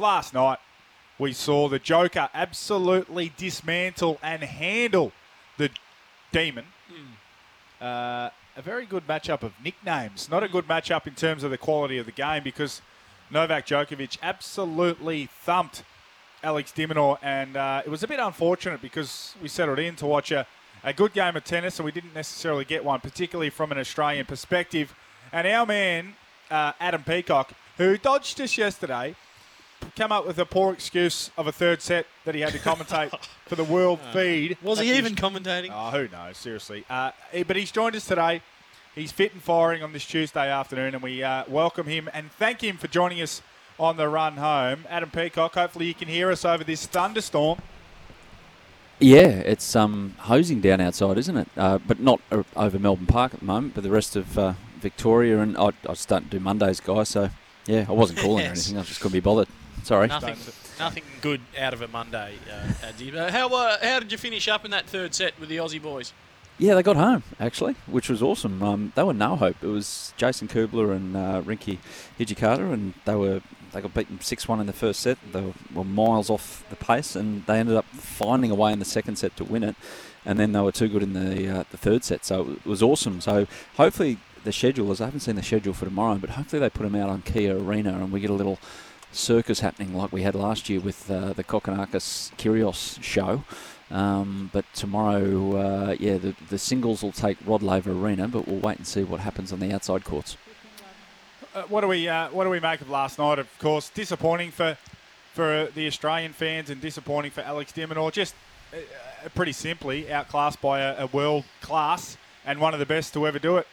Last night, we saw the Joker absolutely dismantle and handle the Demon. Uh, a very good matchup of nicknames. Not a good matchup in terms of the quality of the game because Novak Djokovic absolutely thumped Alex de Minaur, and uh, it was a bit unfortunate because we settled in to watch a, a good game of tennis, and we didn't necessarily get one, particularly from an Australian perspective. And our man, uh, Adam Peacock, who dodged us yesterday, come up with a poor excuse of a third set that he had to commentate for the world feed. Was he even commentating? Oh, who knows? Seriously. Uh, he- but he's joined us today. He's fit and firing on this Tuesday afternoon, and we uh, welcome him and thank him for joining us on the run home. Adam Peacock, hopefully you can hear us over this thunderstorm. Yeah, it's um, hosing down outside, isn't it? Uh, but not uh, over Melbourne Park at the moment, but the rest of uh, Victoria. And I, I was starting to do Mondays, guys, so yeah, I wasn't calling or Yes. anything. I just couldn't be bothered. Sorry. Nothing, nothing good out of a Monday, uh, Adzi. Uh, how uh, how did you finish up in that third set with the Aussie boys? Yeah, they got home actually, which was awesome. Um, they were no hope. It was Jason Kubler and uh, Rinky Hijikata, and they were they got beaten six one in the first set. They were, were miles off the pace, and they ended up finding a way in the second set to win it. And then they were too good in the uh, the third set, so it was awesome. So hopefully the schedule is I haven't seen the schedule for tomorrow, but hopefully they put them out on Kia Arena, and we get a little circus happening like we had last year with uh, the Kokkinakis Kyrgios show. Um, but tomorrow, uh, yeah, the, the singles will take Rod Laver Arena, but we'll wait and see what happens on the outside courts. Uh, what do we uh, what do we make of last night? Of course, disappointing for for the Australian fans and disappointing for Alex de Minaur. Just uh, pretty simply outclassed by a, a world class and one of the best to ever do it.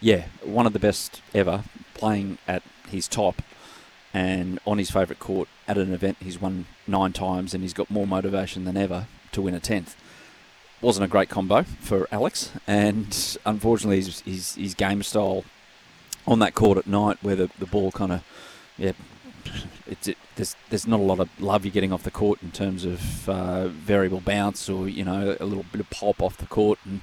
Yeah, one of the best ever playing at his top and on his favourite court at an event he's won nine times and he's got more motivation than ever to win a tenth. Wasn't a great combo for Alex, and unfortunately his, his, his game style on that court at night where the, the ball kind of, yeah, it's it, there's there's not a lot of love you're getting off the court in terms of uh, variable bounce or you know a little bit of pop off the court and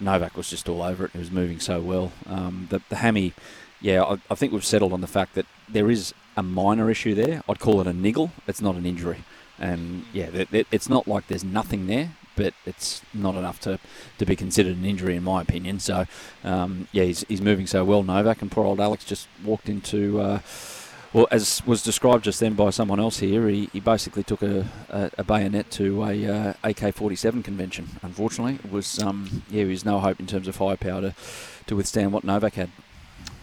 Novak was just all over it. He was moving so well. Um, the, the hammy, yeah, I, I think we've settled on the fact that there is a minor issue there. I'd call it a niggle. It's not an injury, and yeah, it's not like there's nothing there, but it's not enough to, to be considered an injury in my opinion. So um, yeah, he's, he's moving so well, Novak, and poor old Alex just walked into. Uh, well, as was described just then by someone else here, he, he basically took a, a, a bayonet to a uh, AK-47 convention. Unfortunately, it was um, yeah, there was no hope in terms of firepower to, to withstand what Novak had.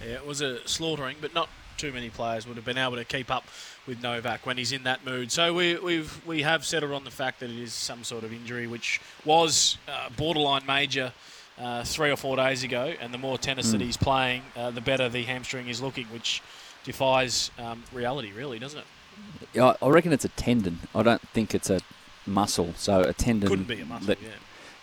Yeah, it was a slaughtering, but not too many players would have been able to keep up with Novak when he's in that mood. So we, we've we have settled on the fact that it is some sort of injury, which was uh, borderline major. Uh, three or four days ago, and the more tennis that Mm. he's playing, uh, the better the hamstring is looking, which defies um, reality, really, doesn't it? Yeah, I I reckon it's a tendon. I don't think it's a muscle. So a tendon Couldn't be a muscle, that- yeah.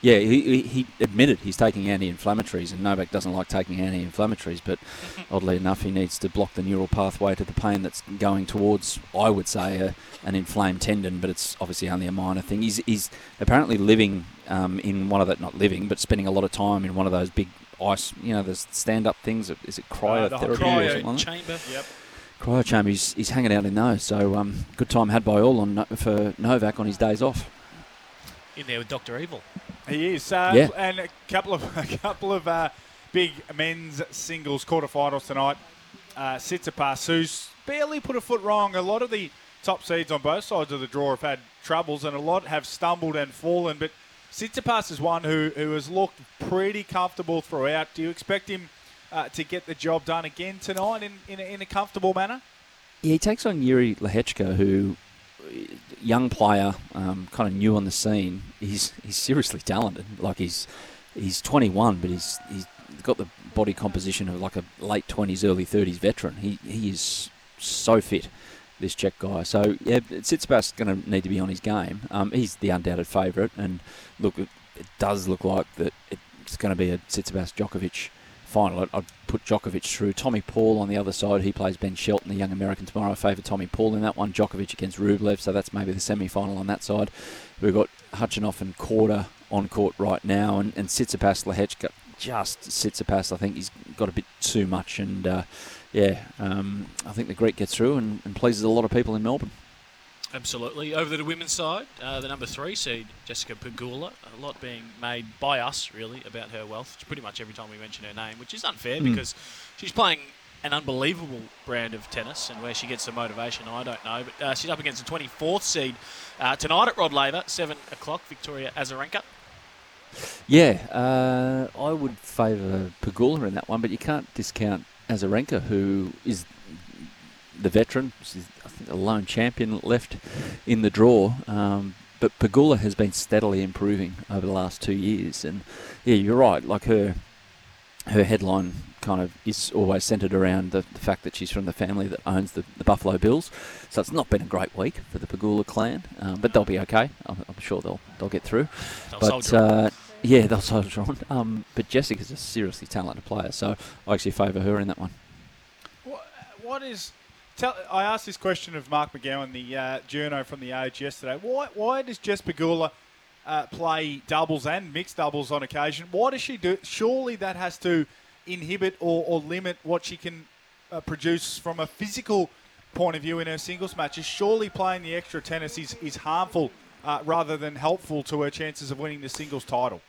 Yeah, he, he, admitted he's taking anti-inflammatories, and Novak doesn't like taking anti-inflammatories. But oddly enough, he needs to block the neural pathway to the pain that's going towards, I would say, a, an inflamed tendon. But it's obviously only a minor thing. He's, he's apparently living um, in one of that, not living, but spending a lot of time in one of those big ice, you know, the stand-up things. Is it Uh, the cryotherapy or Cryo something like that? chamber. Yep. Cryo chamber. He's, he's hanging out in those. So um, good time had by all on for Novak on his days off. in there with Doctor Evil. He is. Uh, Yeah. And a couple of a couple of uh, big men's singles quarterfinals tonight. Uh, Tsitsipas, who's barely put a foot wrong. A lot of the top seeds on both sides of the draw have had troubles, and a lot have stumbled and fallen. But Tsitsipas is one who, who has looked pretty comfortable throughout. Do you expect him uh, to get the job done again tonight in, in, a, in a comfortable manner? Yeah, he takes on Jiri Lehecka, who young player, um, kind of new on the scene. He's he's seriously talented. Like he's he's 21, but he's he's got the body composition of like a late 20s, early 30s veteran. He he is so fit. this Czech guy. So yeah, Tsitsipas going to need to be on his game. Um, he's the undoubted favourite, and look, it, it does look like that it's going to be a Tsitsipas Djokovic final. I'd, put Djokovic through. Tommy Paul on the other side. He plays Ben Shelton, the young American tomorrow. I favour Tommy Paul in that one. Djokovic against Rublev, so that's maybe the semi-final on that side. We've got Khachanov and Korda on court right now, and, and Tsitsipas Lehecka just Tsitsipas. I think he's got a bit too much, and uh, yeah, um, I think the Greek gets through and, and pleases a lot of people in Melbourne. Absolutely. Over to the women's side, uh, the number three seed, Jessica Pegula. A lot being made by us, really, about her wealth. It's Pretty much every time we mention her name, which is unfair mm. because she's playing an unbelievable brand of tennis, and where she gets the motivation, I don't know. But uh, she's up against the 24th seed uh, tonight at Rod Laver, 7 o'clock, Victoria Azarenka. Yeah, uh, I would favour Pegula in that one, but you can't discount Azarenka, who is the veteran. She's, I think, the lone champion left in the draw. Um, but Pegula has been steadily improving over the last two years, and yeah, you're right. Like her, her headline kind of is always centred around the, the, fact that she's from the family that owns the, the, Buffalo Bills. So it's not been a great week for the Pegula clan, um, but they'll be okay. I'm, I'm, sure they'll they'll get through. They'll but uh, yeah, they'll soldier on. Um, but Jessica's a seriously talented player, so I actually favour her in that one. what, what is Tell, I asked this question of Mark McGowan, the uh, journo from the Age yesterday. Why, why does Jess Pegula uh, play doubles and mixed doubles on occasion? Why does she do? Surely that has to inhibit or, or limit what she can uh, produce from a physical point of view in her singles matches. Surely playing the extra tennis is, is harmful uh, rather than helpful to her chances of winning the singles title.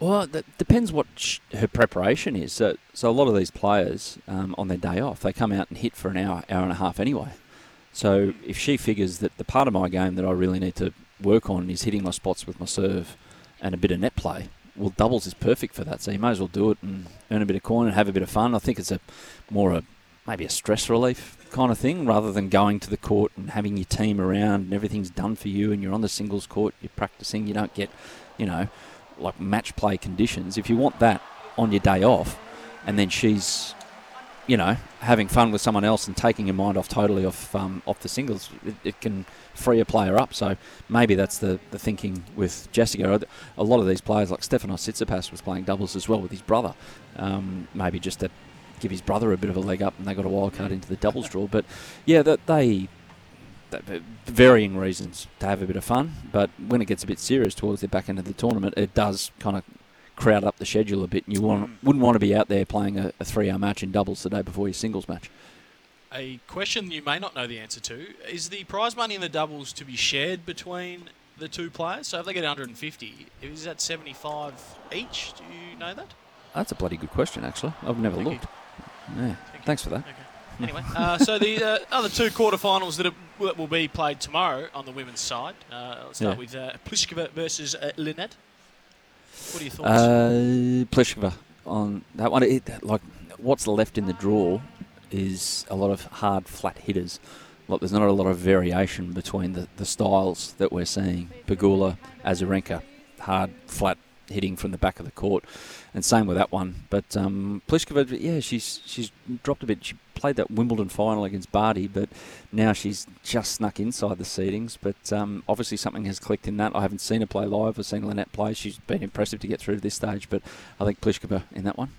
Well, that depends what sh- her preparation is. So, so a lot of these players um, on their day off, they come out and hit for an hour, hour and a half anyway. So if she figures that the part of my game that I really need to work on is hitting my spots with my serve and a bit of net play, well, doubles is perfect for that. So you may as well do it and earn a bit of coin and have a bit of fun. I think it's a more a maybe a stress relief kind of thing rather than going to the court and having your team around and everything's done for you and you're on the singles court, you're practicing, you don't get, you know, like match play conditions, if you want that on your day off, and then she's, you know, having fun with someone else and taking her mind off totally off um, off the singles, it, it, can free a player up. So maybe that's the, the thinking with Jessica. A lot of these players, like Stefanos Tsitsipas, was playing doubles as well with his brother. Um, maybe just to give his brother a bit of a leg up, and they got a wild card into the doubles draw. But yeah, that they varying reasons to have a bit of fun, but when it gets a bit serious towards the back end of the tournament, it does kind of crowd up the schedule a bit, and you want, mm. wouldn't want to be out there playing a, a three-hour match in doubles the day before your singles match. A question you may not know the answer to is the prize money in the doubles to be shared between the two players? So if they get 150, is that 75 each? Do you know that? That's a bloody good question, actually. I've never Thank looked. Yeah. Thanks for that. Okay. Anyway, uh, so the uh, other two quarterfinals that, are, will be played tomorrow on the women's side. Uh, let's start yeah. with uh, Pliskova versus uh, Linette. What are your thoughts? Uh, Pliskova on that one. It, like, what's left in the draw is a lot of hard, flat hitters. Like, there's not a lot of variation between the, the styles that we're seeing. Pegula, Azarenka, hard, flat hitting from the back of the court, and same with that one. But um, Pliskova, yeah, she's she's dropped a bit. She played that Wimbledon final against Barty, but now she's just snuck inside the seedings. But um, obviously something has clicked in that. I haven't seen her play live. I've seen Linette play. She's been impressive to get through to this stage, but I think Pliskova in that one.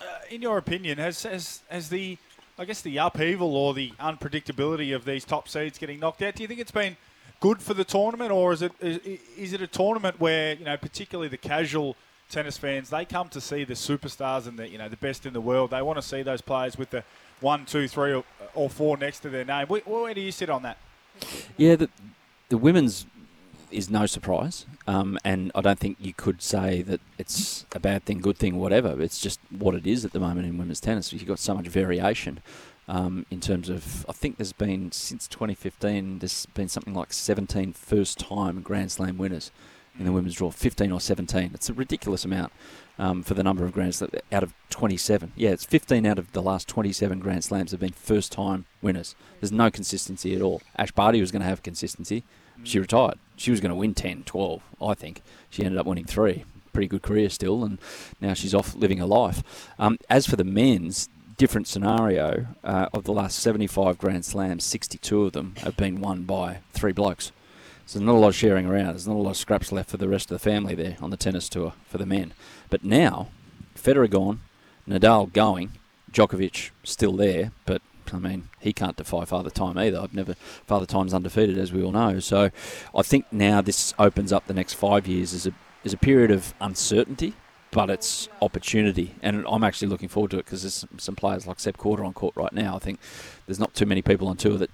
Uh, in your opinion, has, has has the I guess the upheaval or the unpredictability of these top seeds getting knocked out? Do you think it's been good for the tournament, or is it is, is it a tournament where you know particularly the casual tennis fans they come to see the superstars and the you know the best in the world. They want to see those players with the one, two, three, or, or four next to their name. Where, where, do you sit on that? Yeah, the, the women's is no surprise, um, and I don't think you could say that it's a bad thing, good thing, whatever. It's just what it is at the moment in women's tennis. You've got so much variation. Um, in terms of, I think there's been since 2015, there's been something like 17 first-time Grand Slam winners in the women's draw, 15 or 17. It's a ridiculous amount um, for the number of Grand Slams out of 27. Yeah, it's 15 out of the last 27 Grand Slams have been first time winners. There's no consistency at all. Ash Barty was going to have consistency. She retired. She was going to win 10, 12, I think. She ended up winning three. Pretty good career still, and now she's off living a life. Um, as for the men's, different scenario. Uh, of the last 75 Grand Slams, 62 of them have been won by three blokes. So there's not a lot of sharing around. There's not a lot of scraps left for the rest of the family there on the tennis tour for the men. But now, Federer gone, Nadal going, Djokovic still there, but I mean, he can't defy Father Time either. I've never Father Time's undefeated, as we all know. So, I think now this opens up the next five years as a as a period of uncertainty, but it's opportunity, and I'm actually looking forward to it because there's some, some players like Seb Korda on court right now. I think there's not too many people on tour that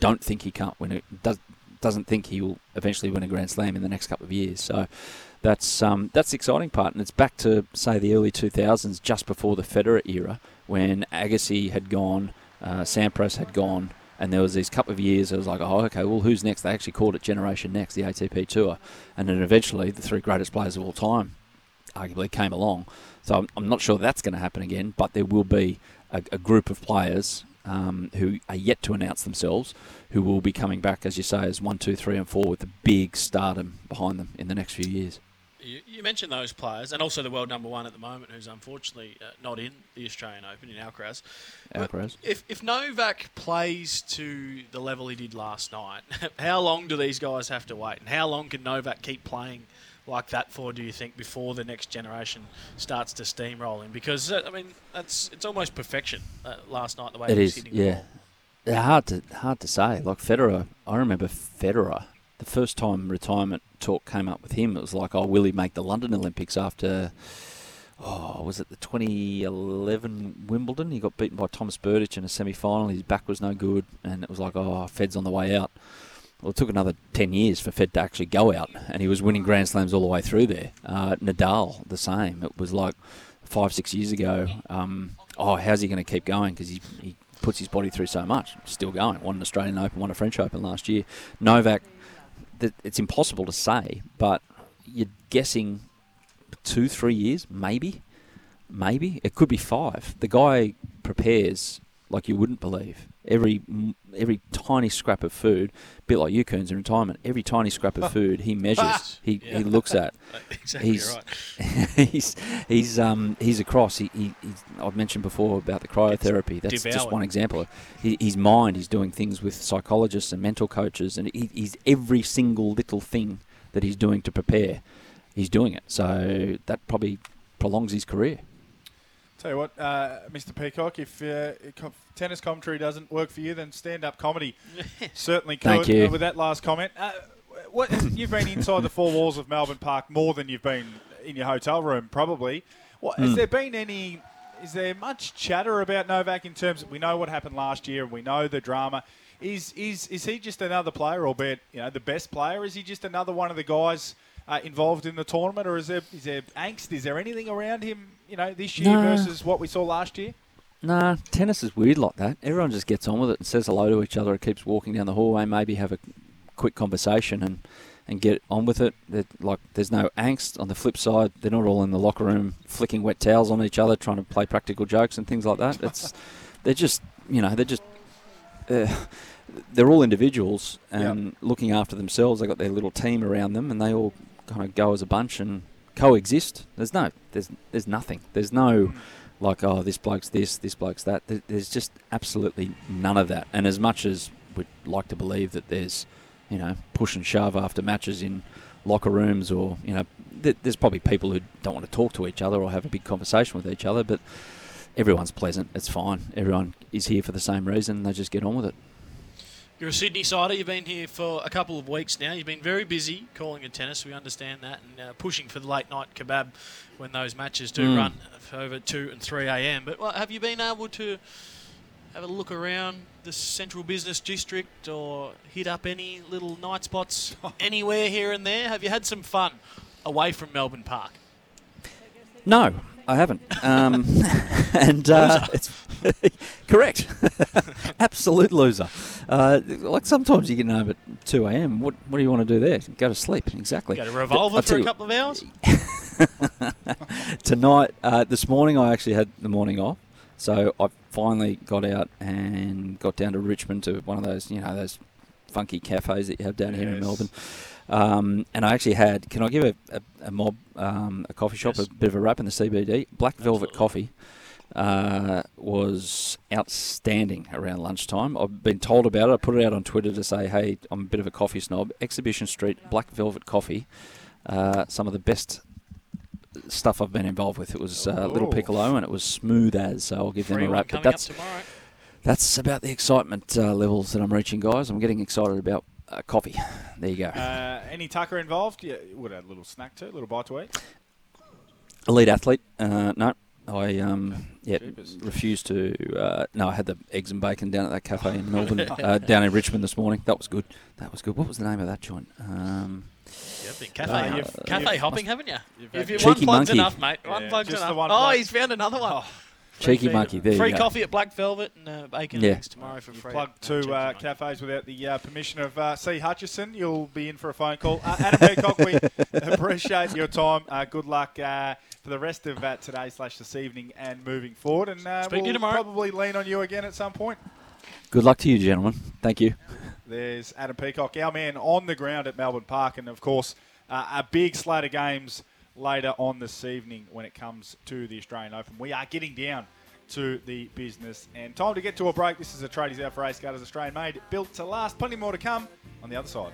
don't think he can't win it. Does doesn't think he will eventually win a Grand Slam in the next couple of years. So that's um, that's the exciting part, and it's back to say the early 2000s, just before the Federer era, when Agassi had gone, uh, Sampras had gone, and there was these couple of years. It was like, oh, okay, well, who's next? They actually called it Generation Next, the ATP Tour, and then eventually the three greatest players of all time, arguably, came along. So I'm, I'm not sure that's going to happen again, but there will be a, a group of players um, who are yet to announce themselves, who will be coming back, as you say, as one, two, three, and four with a big stardom behind them in the next few years. You, you mentioned those players, and also the world number one at the moment, who's unfortunately uh, not in the Australian Open in Alcaraz. Alcaraz. If, if Novak plays to the level he did last night, how long do these guys have to wait? And how long can Novak keep playing like that for, do you think, before the next generation starts to steamroll him? Because, uh, I mean, that's it's almost perfection uh, last night, the way It he was is, hitting the yeah. ball. Yeah, hard to hard to say. Like Federer, I remember Federer. The first time retirement talk came up with him, it was like, "Oh, will he make the London Olympics after?" Oh, was it the 2011 Wimbledon? He got beaten by Thomas Berdych in a semi-final. His back was no good, and it was like, "Oh, Fed's on the way out." Well, it took another 10 years for Fed to actually go out, and he was winning Grand Slams all the way through there. Uh, Nadal, the same. It was like five, six years ago. Um, oh, how's he going to keep going? Because he, he puts his body through so much. Still going. Won an Australian Open, won a French Open last year. Novak, th- it's impossible to say, but you're guessing two, three years, maybe. Maybe. It could be five. The guy prepares like you wouldn't believe. Every every tiny scrap of food, a bit like you, Coons, in retirement, every tiny scrap of food he measures, he, Yeah. he looks at. exactly He's- right. he's he's um he's across. He, he I've mentioned before about the cryotherapy. That's just one example. He, his mind. He's doing things with psychologists and mental coaches, and he, he's every single little thing that he's doing to prepare. He's doing it. So that probably prolongs his career. Tell you what, uh, Mr. Peacock, if uh, tennis commentary doesn't work for you, then stand-up comedy certainly could. Thank you. uh, with that last comment, uh, what you've been inside the four walls of Melbourne Park more than you've been in your hotel room, probably. What, Hmm. Has there been any? Is there much chatter about Novak in terms? Of, we know what happened last year, and we know the drama. Is is is he just another player, albeit you know the best player? Is he just another one of the guys? Uh, involved in the tournament, or is there is there angst? Is there anything around him, you know, this year No. versus what we saw last year? Nah, tennis is weird like that. Everyone just gets on with it and says hello to each other. It keeps walking down the hallway, maybe have a quick conversation and, and get on with it. That like, there's no angst. On the flip side, they're not all in the locker room flicking wet towels on each other, trying to play practical jokes and things like that. It's they're just you know they're just uh, they're all individuals and looking after themselves. They got their little team around them, and they all kind of go as a bunch and coexist. There's no there's there's nothing. There's no like oh this bloke's this, this bloke's that. There's just absolutely none of that. And as much as we'd like to believe that there's you know push and shove after matches in locker rooms or you know th- there's probably people who don't want to talk to each other or have a big conversation with each other, but everyone's pleasant. It's fine. Everyone is here for the same reason. They just get on with it. You're a Sydney sider. You've been here for a couple of weeks now. You've been very busy calling at tennis. We understand that, and uh, pushing for the late night kebab when those matches do Mm. run over two and three a.m. But well, have you been able to have a look around the central business district or hit up any little night spots anywhere here and there? Have you had some fun away from Melbourne Park? No, I haven't. Um, and uh, it's correct. Absolute loser. Uh, like sometimes you get home at 2 a.m. What, what do you want to do there? Go to sleep. Exactly. Got a revolver I'll for a couple of hours? Tonight, uh, this morning, I actually had the morning off. So I finally got out and got down to Richmond to one of those, you know, those funky cafes that you have down here in Melbourne. Um, and I actually had, can I give a, a, a mob, um, a coffee shop, Yes. a bit of a rap in the CBD? Black Velvet Absolutely. Coffee. uh, was outstanding around lunchtime. I've been told about it. I put it out on Twitter to say, hey, I'm a bit of a coffee snob. Exhibition Street Black Velvet Coffee, uh, some of the best stuff I've been involved with. It was uh, Little Piccolo and it was smooth as, so I'll give Free them a one rap. But coming up that's tomorrow. That's about the excitement uh, levels that I'm reaching, guys. I'm getting excited about uh, coffee. There you go. Uh, any Tucker involved? Yeah, would add a little snack too, a little bite to eat. Elite athlete? Uh, no. I um yeah refused to. Uh, no, I had the eggs and bacon down at that cafe in Melbourne, uh, down in Richmond this morning. That was good. That was good. What was the name of that joint? Um, You've been cafe, Uh, you've- cafe you've- hopping, haven't you? you've If you one plug's monkey. enough, mate. One Yeah, plug's just enough. one oh, plug. he's found another one. Oh, cheeky feed monkey. There Free you go. coffee at Black Velvet and uh, bacon Yeah. eggs tomorrow for free. plug two uh, cafes without the uh, permission of uh, C. Hutchison. You'll be in for a phone call. Uh, Adam Peacock, we appreciate your time. Uh, good luck uh, for the rest of uh, today slash this evening and moving forward. And uh, Speak to you we'll tomorrow. probably lean on you again at some point. Good luck to you, gentlemen. Thank you. There's Adam Peacock, our man on the ground at Melbourne Park, and of course, uh, a big slate of games later on this evening when it comes to the Australian Open. We are getting down to the business and time to get to a break. This is a Tradies Out for Race Guarders Australian made, built to last. Plenty more to come on the other side.